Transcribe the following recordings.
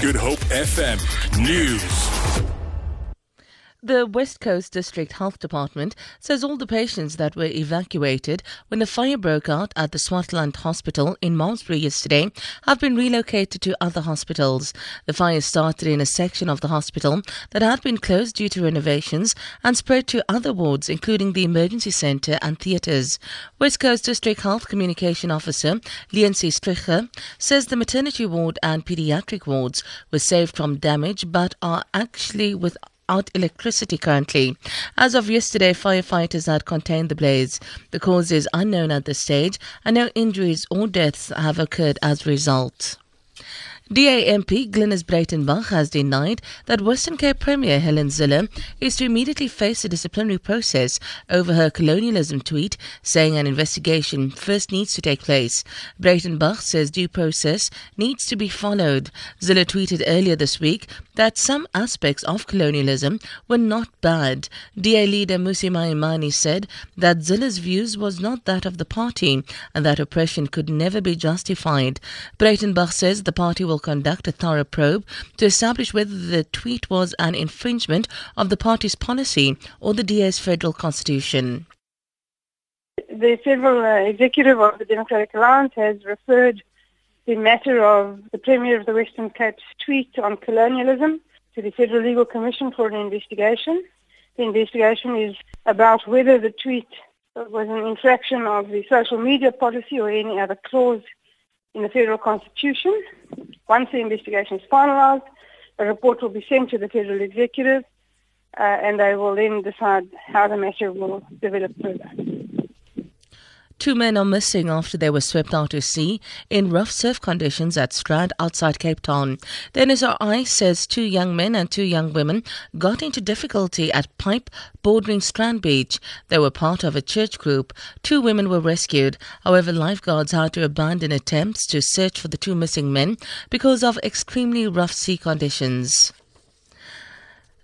Good Hope FM News. The West Coast District Health Department says all the patients that were evacuated when the fire broke out at the Swartland Hospital in Malmesbury yesterday have been relocated to other hospitals. The fire started in a section of the hospital that had been closed due to renovations and spread to other wards, including the emergency centre and theatres. West Coast District Health Communication Officer Liency Stricher says the maternity ward and paediatric wards were saved from damage but are actually with without electricity currently. As of yesterday, firefighters had contained the blaze. The cause is unknown at this stage, and no injuries or deaths have occurred as a result. DA MP Glynis Breytenbach has denied that Western Cape Premier Helen Zille is to immediately face a disciplinary process over her colonialism tweet, saying an investigation first needs to take place. Breitenbach says due process needs to be followed. Zille tweeted earlier this week that some aspects of colonialism were not bad. DA leader Mmusi Maimane said that Zille's views was not that of the party and that oppression could never be justified. Breytenbach says the party will conduct a thorough probe to establish whether the tweet was an infringement of the party's policy or the DA's federal constitution. The Federal uh, Executive of the Democratic Alliance has referred the matter of the Premier of the Western Cape's tweet on colonialism to the Federal Legal Commission for an investigation. The investigation is about whether the tweet was an infraction of the social media policy or any other clause in the federal constitution. Once the investigation is finalized, a report will be sent to the federal executive uh, and they will then decide how the matter will develop further. Two men are missing after they were swept out to sea in rough surf conditions at Strand outside Cape Town. The NSRI says two young men and two young women got into difficulty at Pipe bordering Strand Beach. They were part of a church group. Two women were rescued. However, lifeguards had to abandon attempts to search for the two missing men because of extremely rough sea conditions.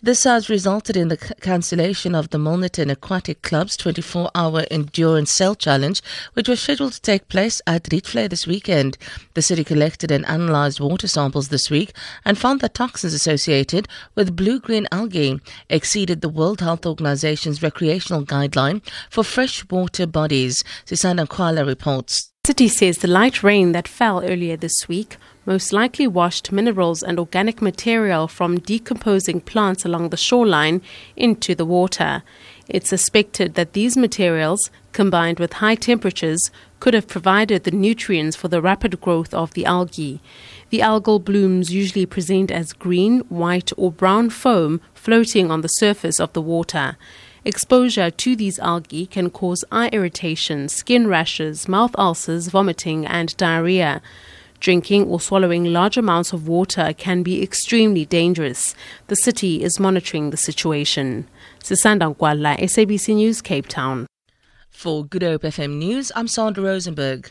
This has resulted in the cancellation of the Milnerton Aquatic Club's 24 hour endurance sail challenge, which was scheduled to take place at Rietvlei this weekend. The city collected and analysed water samples this week and found that toxins associated with blue green algae exceeded the World Health Organization's recreational guideline for freshwater bodies. Sisanda Nkwala reports. City says the light rain that fell earlier this week most likely washed minerals and organic material from decomposing plants along the shoreline into the water. It's suspected that these materials, combined with high temperatures, could have provided the nutrients for the rapid growth of the algae. The algal blooms usually present as green, white, or brown foam floating on the surface of the water. Exposure to these algae can cause eye irritation, skin rashes, mouth ulcers, vomiting, and diarrhea. Drinking or swallowing large amounts of water can be extremely dangerous. The city is monitoring the situation. Sisanda Nkwala, SABC News, Cape Town. For Good Hope FM News, I'm Sandra Rosenberg.